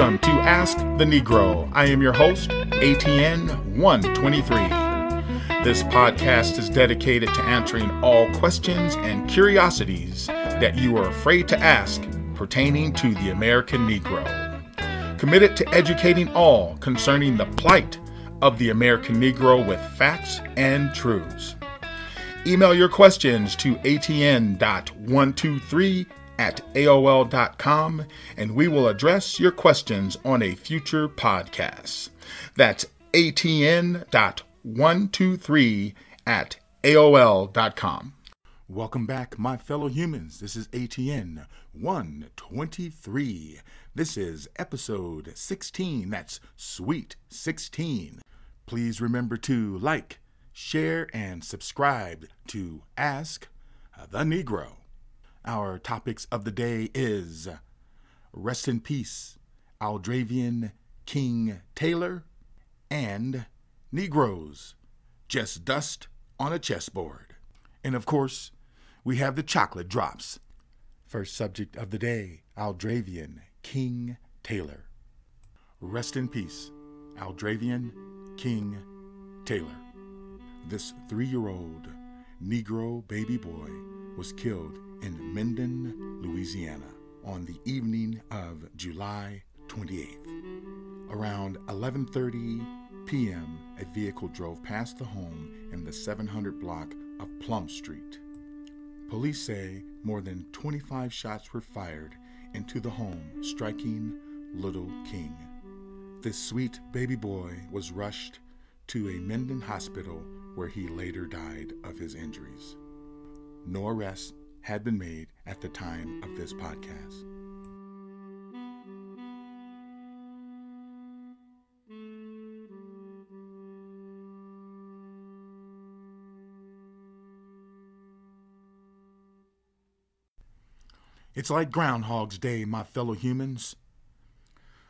Welcome to Ask the Negro. I am your host, ATN 123. This podcast is dedicated to answering all questions and curiosities that you are afraid to ask pertaining to the American Negro. Committed to educating all concerning the plight of the American Negro with facts and truths. Email your questions to atn.123 at AOL.com and we will address your questions on a future podcast. That's ATN.123 at AOL.com. Welcome back, my fellow humans. This is ATN 123. This is episode 16. That's sweet 16. Please remember to like, share, and subscribe to Ask the Negro. Our topics of the day is Rest in Peace, Aldravian King Taylor, and Negroes, Just Dust on a Chessboard. And of course, we have the chocolate drops. First subject of the day Aldravian King Taylor. Rest in peace, Aldravian King Taylor. This three year old Negro baby boy was killed in Minden, Louisiana, on the evening of July 28th. Around 11:30 p.m., a vehicle drove past the home in the 700 block of Plum Street. Police say more than 25 shots were fired into the home, striking Little King. This sweet baby boy was rushed to a Minden hospital where he later died of his injuries. No arrests had been made at the time of this podcast. It's like Groundhog's Day, my fellow humans.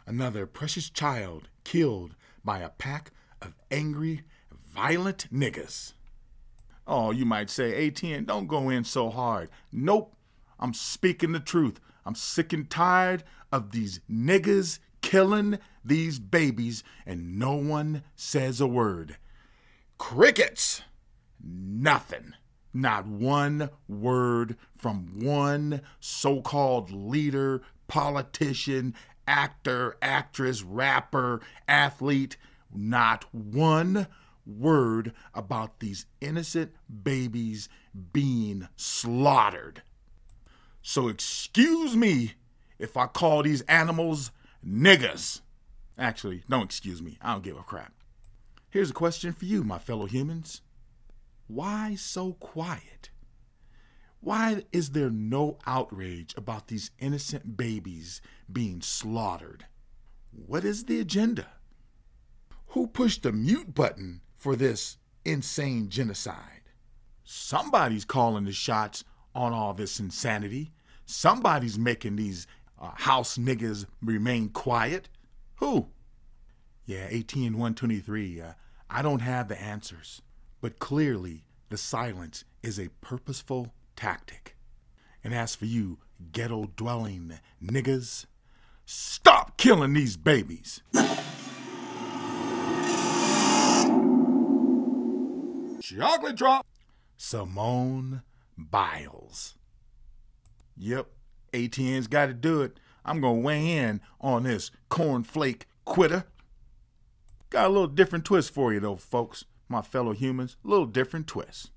Another precious child killed by a pack of angry, violent niggas. Oh, you might say, ATN, don't go in so hard. Nope, I'm speaking the truth. I'm sick and tired of these niggas killing these babies and no one says a word. Crickets! Nothing. Not one word from one so called leader, politician, actor, actress, rapper, athlete. Not one word about these innocent babies being slaughtered. So, excuse me if I call these animals niggas. Actually, don't excuse me. I don't give a crap. Here's a question for you, my fellow humans. Why so quiet? Why is there no outrage about these innocent babies being slaughtered? What is the agenda? Who pushed the mute button for this insane genocide? Somebody's calling the shots on all this insanity. Somebody's making these uh, house niggas remain quiet. Who? Yeah, ATN 123. Uh, I don't have the answers. But clearly, the silence is a purposeful tactic. And as for you, ghetto dwelling niggas, stop killing these babies. Chocolate drop. Simone Biles. Yep, ATN's got to do it. I'm going to weigh in on this cornflake quitter. Got a little different twist for you, though, folks my fellow humans, a little different twist.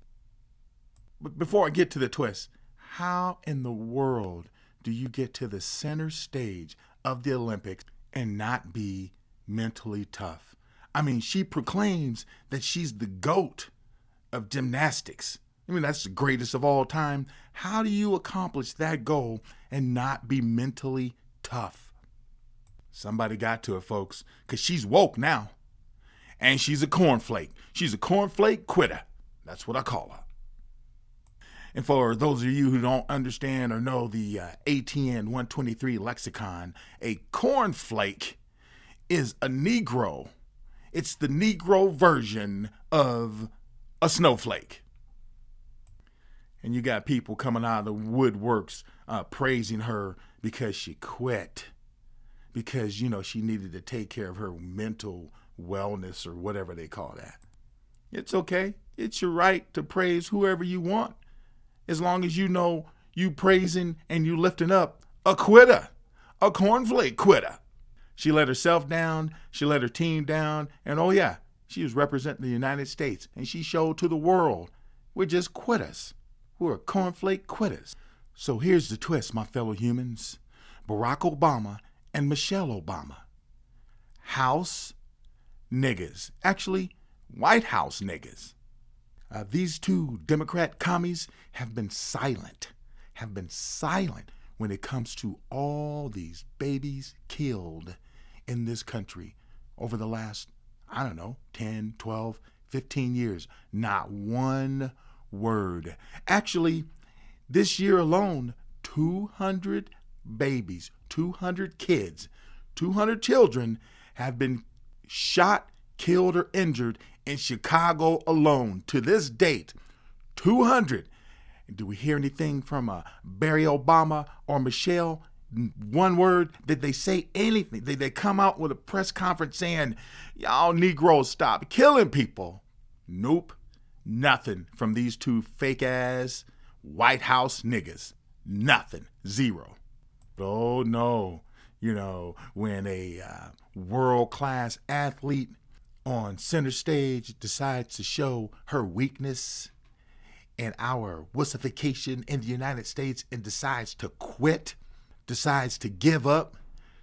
But before I get to the twist, how in the world do you get to the center stage of the Olympics and not be mentally tough? I mean, she proclaims that she's the GOAT of gymnastics. I mean, that's the greatest of all time. How do you accomplish that goal and not be mentally tough? Somebody got to it, folks, because she's woke now and she's a cornflake. She's a cornflake quitter. That's what I call her. And for those of you who don't understand or know the uh, ATN 123 lexicon, a cornflake is a Negro. It's the Negro version of a snowflake. And you got people coming out of the woodworks uh, praising her because she quit. because, you know, she needed to take care of her mental wellness or whatever they call that. It's okay. It's your right to praise whoever you want as long as you know you praising and you lifting up a quitter, a cornflake quitter. She let herself down, she let her team down, and oh yeah, she was representing the United States, and she showed to the world we're just quitters. We're cornflake quitters. So here's the twist, my fellow humans Barack Obama and Michelle Obama. House niggas. Actually, White House niggas. Uh, these two Democrat commies have been silent, have been silent when it comes to all these babies killed in this country over the last, I don't know, 10, 12, 15 years. Not one word. Actually, this year alone, 200 babies, 200 kids, 200 children have been shot, killed, or injured in Chicago alone. To this date, 200. Do we hear anything from uh, Barry Obama or Michelle? One word? Did they say anything? Did they come out with a press conference saying, y'all Negroes stop killing people? Nope. Nothing from these two fake ass White House niggas. Nothing. Zero. Oh no. You know, when a uh, world class athlete on center stage decides to show her weakness and our wussification in the United States and decides to quit, decides to give up,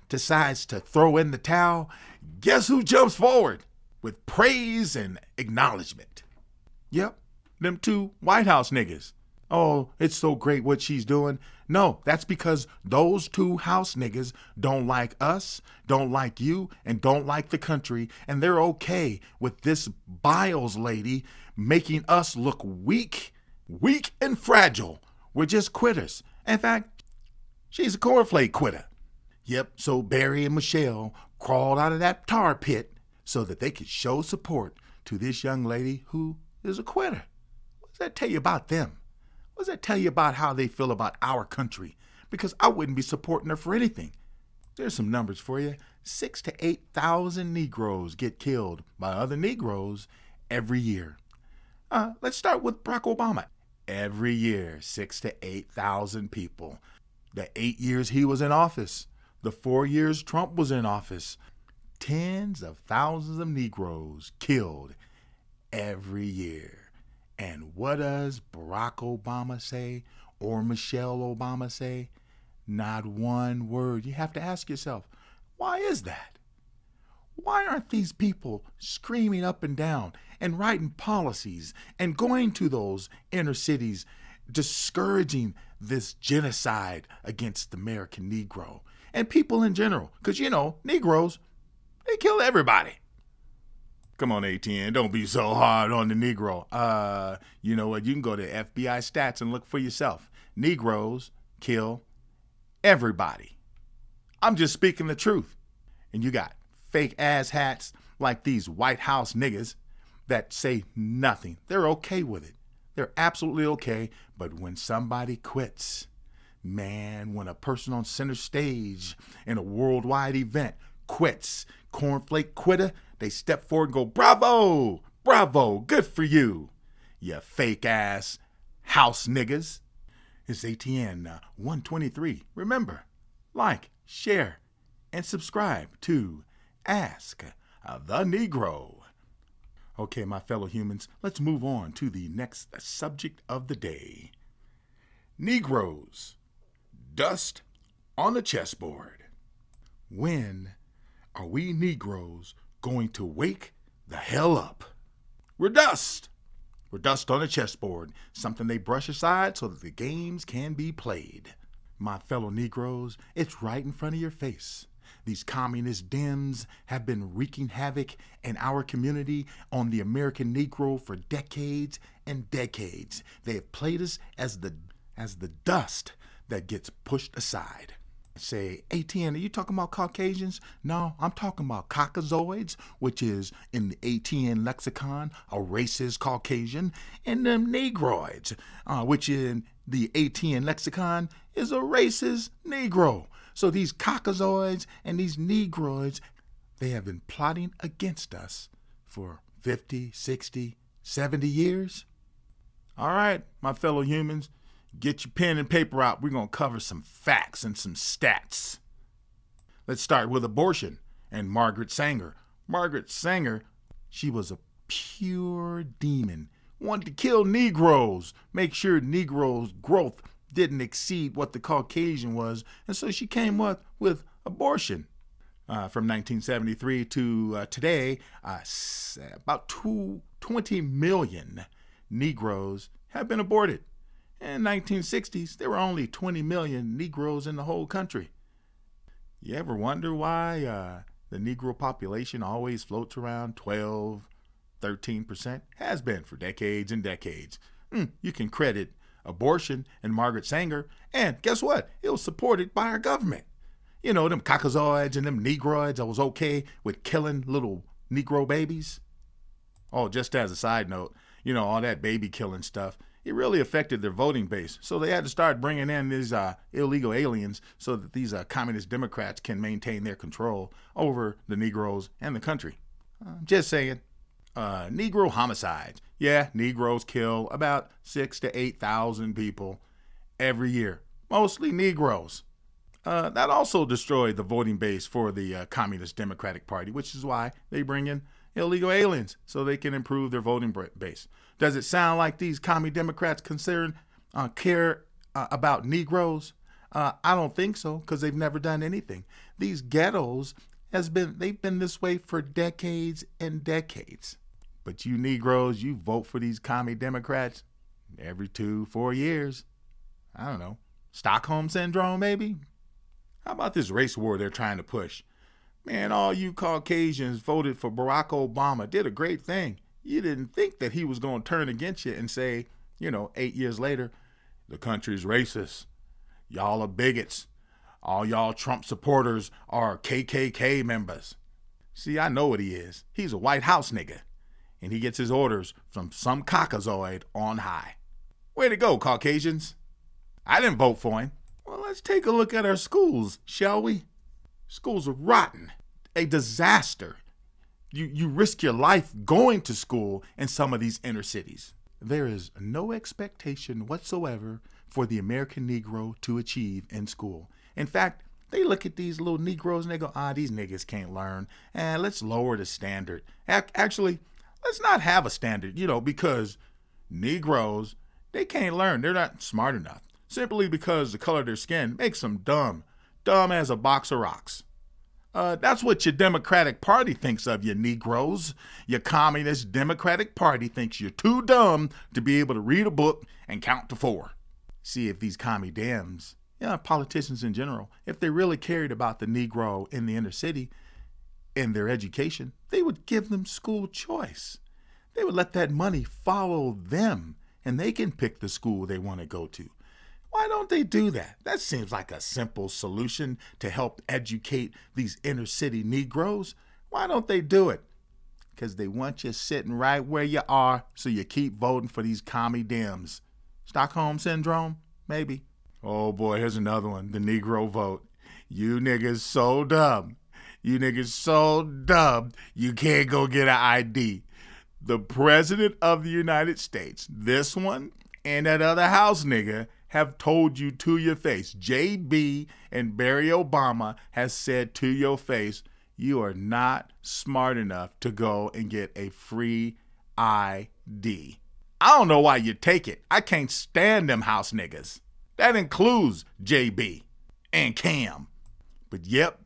decides to throw in the towel, guess who jumps forward with praise and acknowledgement? Yep, them two White House niggas. Oh, it's so great what she's doing. No, that's because those two house niggas don't like us, don't like you, and don't like the country, and they're okay with this Biles lady making us look weak, weak and fragile. We're just quitters. In fact, she's a cornflake quitter. Yep, so Barry and Michelle crawled out of that tar pit so that they could show support to this young lady who is a quitter. What does that tell you about them? What does that tell you about how they feel about our country? Because I wouldn't be supporting her for anything. There's some numbers for you. Six to 8,000 Negroes get killed by other Negroes every year. Uh, let's start with Barack Obama. Every year, six to 8,000 people. The eight years he was in office, the four years Trump was in office, tens of thousands of Negroes killed every year. And what does Barack Obama say or Michelle Obama say? Not one word. You have to ask yourself, why is that? Why aren't these people screaming up and down and writing policies and going to those inner cities discouraging this genocide against the American Negro and people in general? Because, you know, Negroes, they kill everybody. Come on, ATN. Don't be so hard on the Negro. Uh, you know what? You can go to FBI stats and look for yourself. Negroes kill everybody. I'm just speaking the truth. And you got fake ass hats like these White House niggas that say nothing. They're okay with it. They're absolutely okay. But when somebody quits, man, when a person on center stage in a worldwide event quits, cornflake quitter, they step forward and go, Bravo! Bravo! Good for you! You fake ass house niggas. It's ATN uh, 123. Remember, like, share, and subscribe to Ask the Negro. Okay, my fellow humans, let's move on to the next subject of the day Negroes. Dust on the chessboard. When are we Negroes going to wake the hell up. We're dust. We're dust on a chessboard, something they brush aside so that the games can be played. My fellow Negroes, it's right in front of your face. These communist Dems have been wreaking havoc in our community on the American Negro for decades and decades. They have played us as the as the dust that gets pushed aside say, ATN, are you talking about Caucasians? No, I'm talking about Caucasoids, which is in the ATN lexicon, a racist Caucasian, and them Negroids, uh, which in the ATN lexicon is a racist Negro. So these caucasoids and these negroids, they have been plotting against us for 50, 60, 70 years. All right, my fellow humans, get your pen and paper out. We're going to cover some facts and some stats. Let's start with abortion and Margaret Sanger. Margaret Sanger, she was a pure demon, wanted to kill Negroes, make sure Negroes' growth didn't exceed what the Caucasian was, and so she came up with abortion. Uh, from 1973 to uh, today, uh, about two, 20 million Negroes have been aborted. In 1960s, there were only 20 million Negroes in the whole country. You ever wonder why uh, the Negro population always floats around 12, 13%? Has been for decades and decades. Mm, you can credit abortion and Margaret Sanger, and guess what? It was supported by our government. You know, them caucasoids and them negroids I was okay with killing little Negro babies. Oh, just as a side note, you know, all that baby killing stuff, it really affected their voting base. So they had to start bringing in these uh, illegal aliens so that these uh, communist Democrats can maintain their control over the Negroes and the country. Uh, just saying. Uh, Negro homicides. Yeah, Negroes kill about six to 8,000 people every year, mostly Negroes. Uh, that also destroyed the voting base for the uh, Communist Democratic Party, which is why they bring in illegal aliens so they can improve their voting base. Does it sound like these commie Democrats concern uh, care uh, about Negroes? Uh, I don't think so because they've never done anything. These ghettos has been they've been this way for decades and decades. But you Negroes, you vote for these commie Democrats every two, four years. I don't know. Stockholm syndrome, maybe? How about this race war they're trying to push? Man, all you Caucasians voted for Barack Obama, did a great thing. You didn't think that he was going to turn against you and say, you know, eight years later, the country's racist. Y'all are bigots. All y'all Trump supporters are KKK members. See, I know what he is. He's a White House nigga, and he gets his orders from some caucasoid on high. Way to go, Caucasians. I didn't vote for him. Well, let's take a look at our schools, shall we? Schools are rotten, a disaster. You, you risk your life going to school in some of these inner cities. There is no expectation whatsoever for the American Negro to achieve in school. In fact, they look at these little Negroes and they go, ah, these niggas can't learn. And let's lower the standard. Actually, let's not have a standard, you know, because Negroes, they can't learn. They're not smart enough. Simply because the color of their skin makes them dumb dumb as a box of rocks. Uh, that's what your Democratic Party thinks of you, Negroes. Your Communist Democratic Party thinks you're too dumb to be able to read a book and count to four. See if these commie Dems, yeah, politicians in general, if they really cared about the Negro in the inner city in their education, they would give them school choice. They would let that money follow them, and they can pick the school they want to go to. Why don't they do that? That seems like a simple solution to help educate these inner city Negroes. Why don't they do it? Because they want you sitting right where you are so you keep voting for these commie Dems. Stockholm Syndrome? Maybe. Oh boy, here's another one the Negro vote. You niggas so dumb. You niggas so dumb, you can't go get an ID. The President of the United States, this one, and that other house nigga have told you to your face. JB and Barry Obama has said to your face, you are not smart enough to go and get a free ID. I don't know why you take it. I can't stand them house niggas. That includes JB and Cam. But yep,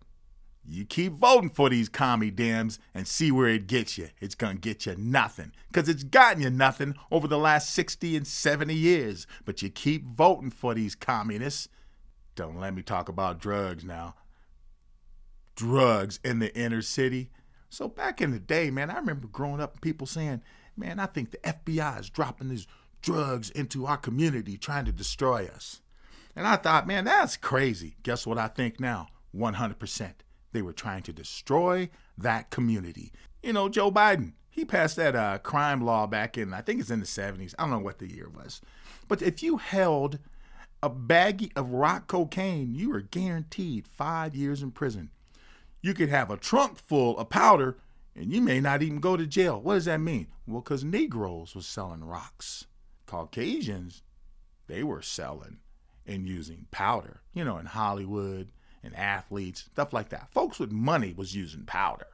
you keep voting for these commie Dems and see where it gets you. It's going to get you nothing. Because it's gotten you nothing over the last 60 and 70 years. But you keep voting for these communists. Don't let me talk about drugs now. Drugs in the inner city. So back in the day, man, I remember growing up and people saying, man, I think the FBI is dropping these drugs into our community trying to destroy us. And I thought, man, that's crazy. Guess what I think now? 100%. They were trying to destroy that community. You know, Joe Biden, he passed that uh, crime law back in, I think it's in the 70s. I don't know what the year was. But if you held a baggie of rock cocaine, you were guaranteed five years in prison. You could have a trunk full of powder and you may not even go to jail. What does that mean? Well, because Negroes were selling rocks. Caucasians, they were selling and using powder, you know, in Hollywood and athletes, stuff like that. Folks with money was using powder.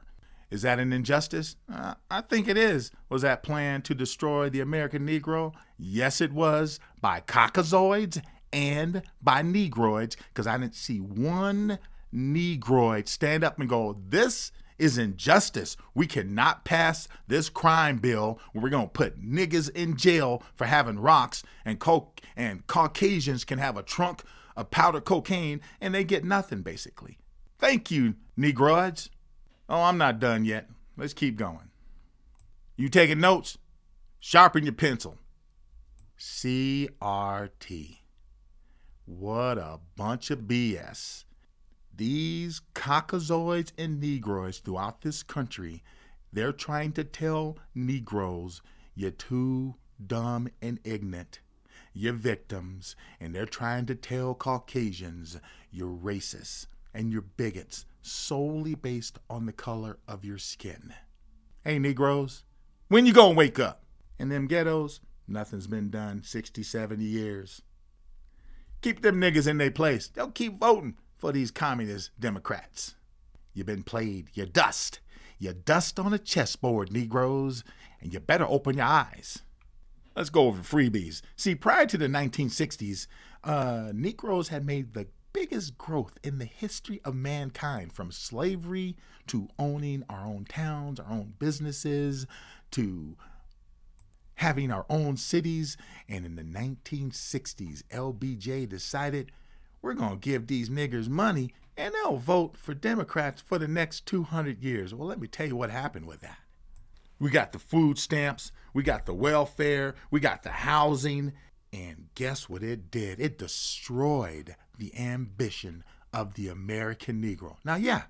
Is that an injustice? Uh, I think it is. Was that planned to destroy the American Negro? Yes, it was by Caucasoids and by Negroids, because I didn't see one Negroid stand up and go, This is injustice. We cannot pass this crime bill where we're going to put niggas in jail for having rocks and coke and Caucasians can have a trunk of powder cocaine and they get nothing basically. Thank you, Negroids. Oh, I'm not done yet. Let's keep going. You taking notes? Sharpen your pencil. CRT. What a bunch of BS. These caucasoids and negroids throughout this country, they're trying to tell Negroes you're too dumb and ignorant. You're victims, and they're trying to tell Caucasians you're racist and you're bigots solely based on the color of your skin. Hey, Negroes, when you gonna wake up? In them ghettos, nothing's been done 60, 70 years. Keep them niggas in their place. They'll keep voting for these communist Democrats. You've been played. You're dust. You're dust on a chessboard, Negroes, and you better open your eyes. Let's go over freebies. See, prior to the 1960s, uh, Negroes had made the biggest growth in the history of mankind from slavery to owning our own towns, our own businesses, to having our own cities. And in the 1960s, LBJ decided we're going to give these niggers money and they'll vote for Democrats for the next 200 years. Well, let me tell you what happened with that. We got the food stamps, we got the welfare, we got the housing, and guess what it did? It destroyed the ambition of the American Negro. Now, yeah,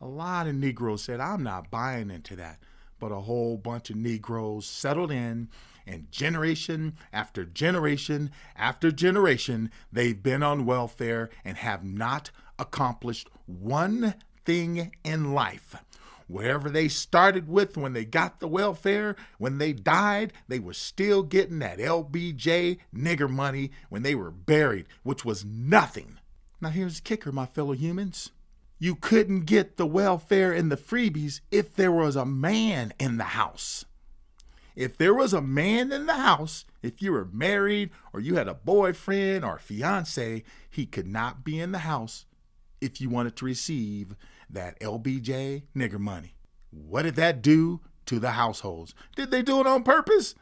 a lot of Negroes said, I'm not buying into that. But a whole bunch of Negroes settled in and generation after generation after generation, they've been on welfare and have not accomplished one thing in life. Wherever they started with when they got the welfare, when they died, they were still getting that LBJ nigger money when they were buried, which was nothing. Now, here's the kicker, my fellow humans. You couldn't get the welfare and the freebies if there was a man in the house. If there was a man in the house, if you were married or you had a boyfriend or a fiance, he could not be in the house if you wanted to receive that LBJ nigger money. What did that do to the households? Did they do it on purpose?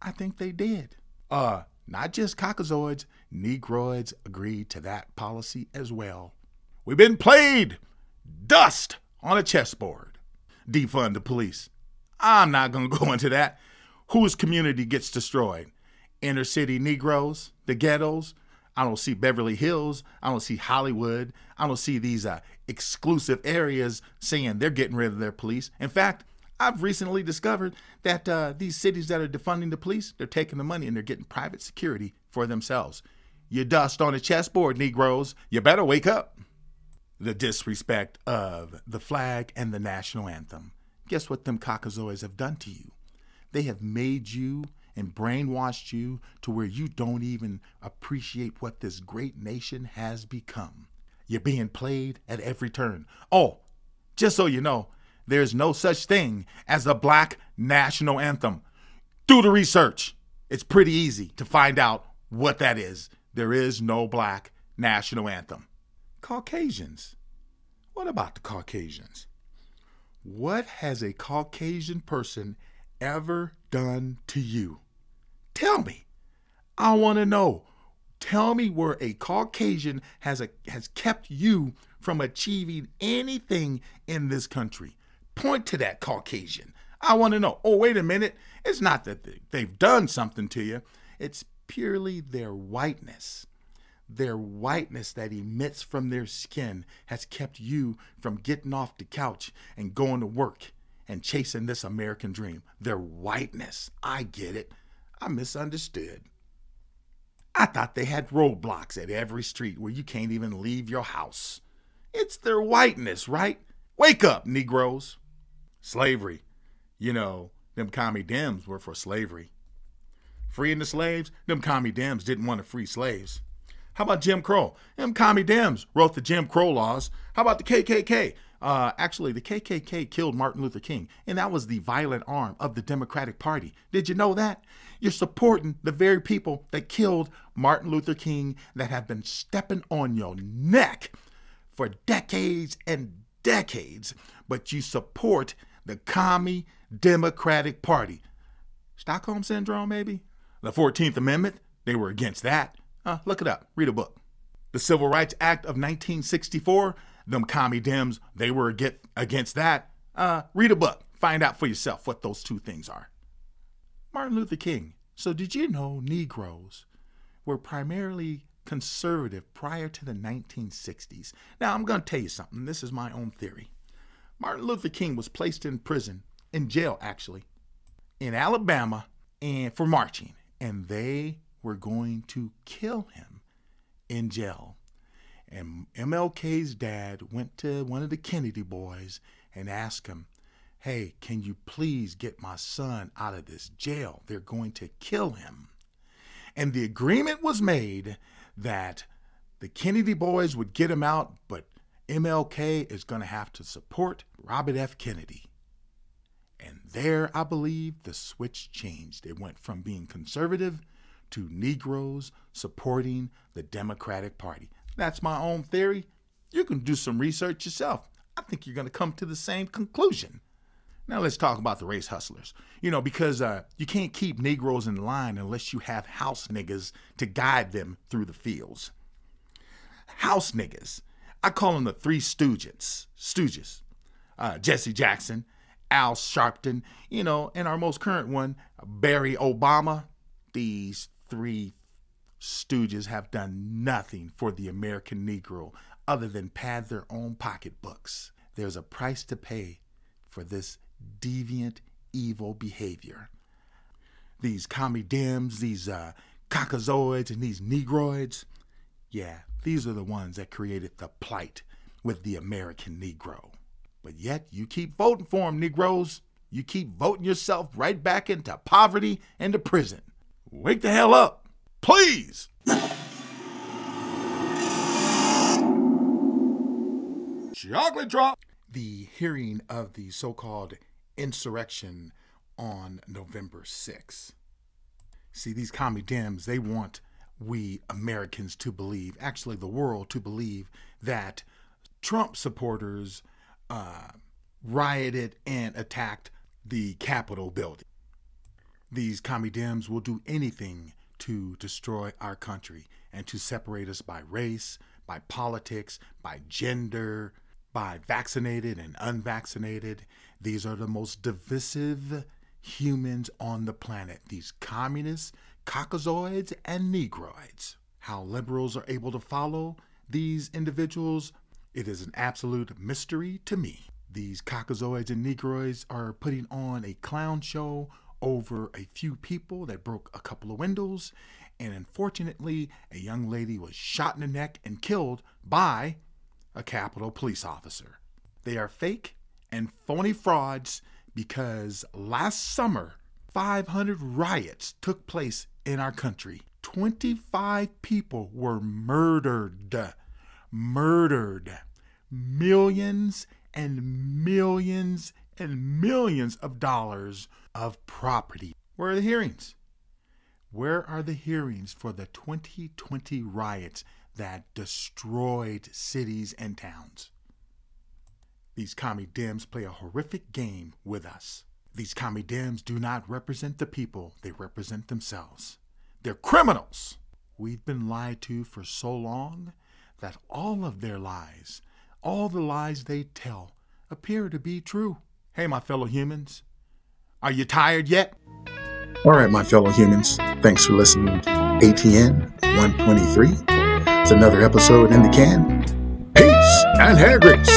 I think they did. Uh, not just caucasoids, negroids agreed to that policy as well. We've been played dust on a chessboard. Defund the police. I'm not going to go into that whose community gets destroyed? Inner city Negroes, the ghettos. I don't see Beverly Hills. I don't see Hollywood. I don't see these uh, exclusive areas saying they're getting rid of their police. In fact, I've recently discovered that uh, these cities that are defunding the police, they're taking the money and they're getting private security for themselves. You dust on a chessboard, Negroes. You better wake up. The disrespect of the flag and the national anthem. Guess what them caucasoids have done to you? They have made you and brainwashed you to where you don't even appreciate what this great nation has become. You're being played at every turn. Oh, just so you know, there's no such thing as a black national anthem. Do the research. It's pretty easy to find out what that is. There is no black national anthem. Caucasians. What about the Caucasians? What has a Caucasian person ever done to you? Tell me. I want to know. Tell me where a Caucasian has a has kept you from achieving anything in this country. Point to that Caucasian. I want to know. Oh, wait a minute. It's not that they've done something to you. It's purely their whiteness. Their whiteness that emits from their skin has kept you from getting off the couch and going to work and chasing this American dream. Their whiteness. I get it. I misunderstood. I thought they had roadblocks at every street where you can't even leave your house. It's their whiteness, right? Wake up, Negroes. Slavery. You know, them commie Dems were for slavery. Freeing the slaves, them commie Dems didn't want to free slaves. How about Jim Crow? Them commie Dems wrote the Jim Crow laws. How about the KKK? Uh, actually, the KKK killed Martin Luther King, and that was the violent arm of the Democratic Party. Did you know that? You're supporting the very people that killed Martin Luther King that have been stepping on your neck for decades and decades, but you support the commie Democratic Party. Stockholm Syndrome, maybe? The 14th Amendment, they were against that. Uh, look it up, read a book. The Civil Rights Act of 1964, them commie Dems, they were get against that. Uh, read a book, find out for yourself what those two things are. Martin Luther King. So, did you know Negroes were primarily conservative prior to the 1960s? Now, I'm going to tell you something. This is my own theory. Martin Luther King was placed in prison, in jail actually, in Alabama and for marching, and they were going to kill him in jail. And MLK's dad went to one of the Kennedy boys and asked him, Hey, can you please get my son out of this jail? They're going to kill him. And the agreement was made that the Kennedy boys would get him out, but MLK is going to have to support Robert F. Kennedy. And there, I believe, the switch changed. It went from being conservative to Negroes supporting the Democratic Party. That's my own theory. You can do some research yourself. I think you're going to come to the same conclusion. Now let's talk about the race hustlers. You know, because uh, you can't keep Negroes in line unless you have house niggas to guide them through the fields. House niggas. I call them the three stooges. Stooges. Uh, Jesse Jackson, Al Sharpton, you know, and our most current one, Barry Obama. These three stooges have done nothing for the American Negro other than pad their own pocketbooks. There's a price to pay for this deviant, evil behavior. These commie Dems, these uh, caucasoids, and these negroids, yeah, these are the ones that created the plight with the American Negro. But yet you keep voting for them, Negroes. You keep voting yourself right back into poverty and to prison. Wake the hell up, please. Chocolate drop. The hearing of the so called insurrection on November 6th. See, these commie Dems, they want we Americans to believe, actually the world to believe, that Trump supporters uh, rioted and attacked the Capitol building. These commie Dems will do anything to destroy our country and to separate us by race, by politics, by gender, by vaccinated and unvaccinated. These are the most divisive humans on the planet. These communists, caucasoids, and negroids. How liberals are able to follow these individuals, it is an absolute mystery to me. These caucasoids and negroids are putting on a clown show over a few people that broke a couple of windows, and unfortunately, a young lady was shot in the neck and killed by a Capitol police officer. They are fake and phony frauds because last summer, 500 riots took place in our country. 25 people were murdered. Murdered. Millions and millions and millions of dollars of property. Where are the hearings? Where are the hearings for the 2020 riots that destroyed cities and towns. These commie Dems play a horrific game with us. These commie Dems do not represent the people, they represent themselves. They're criminals. We've been lied to for so long that all of their lies, all the lies they tell, appear to be true. Hey, my fellow humans, are you tired yet? All right, my fellow humans, thanks for listening to ATN 123. It's another episode in the can. Peace and hair grease.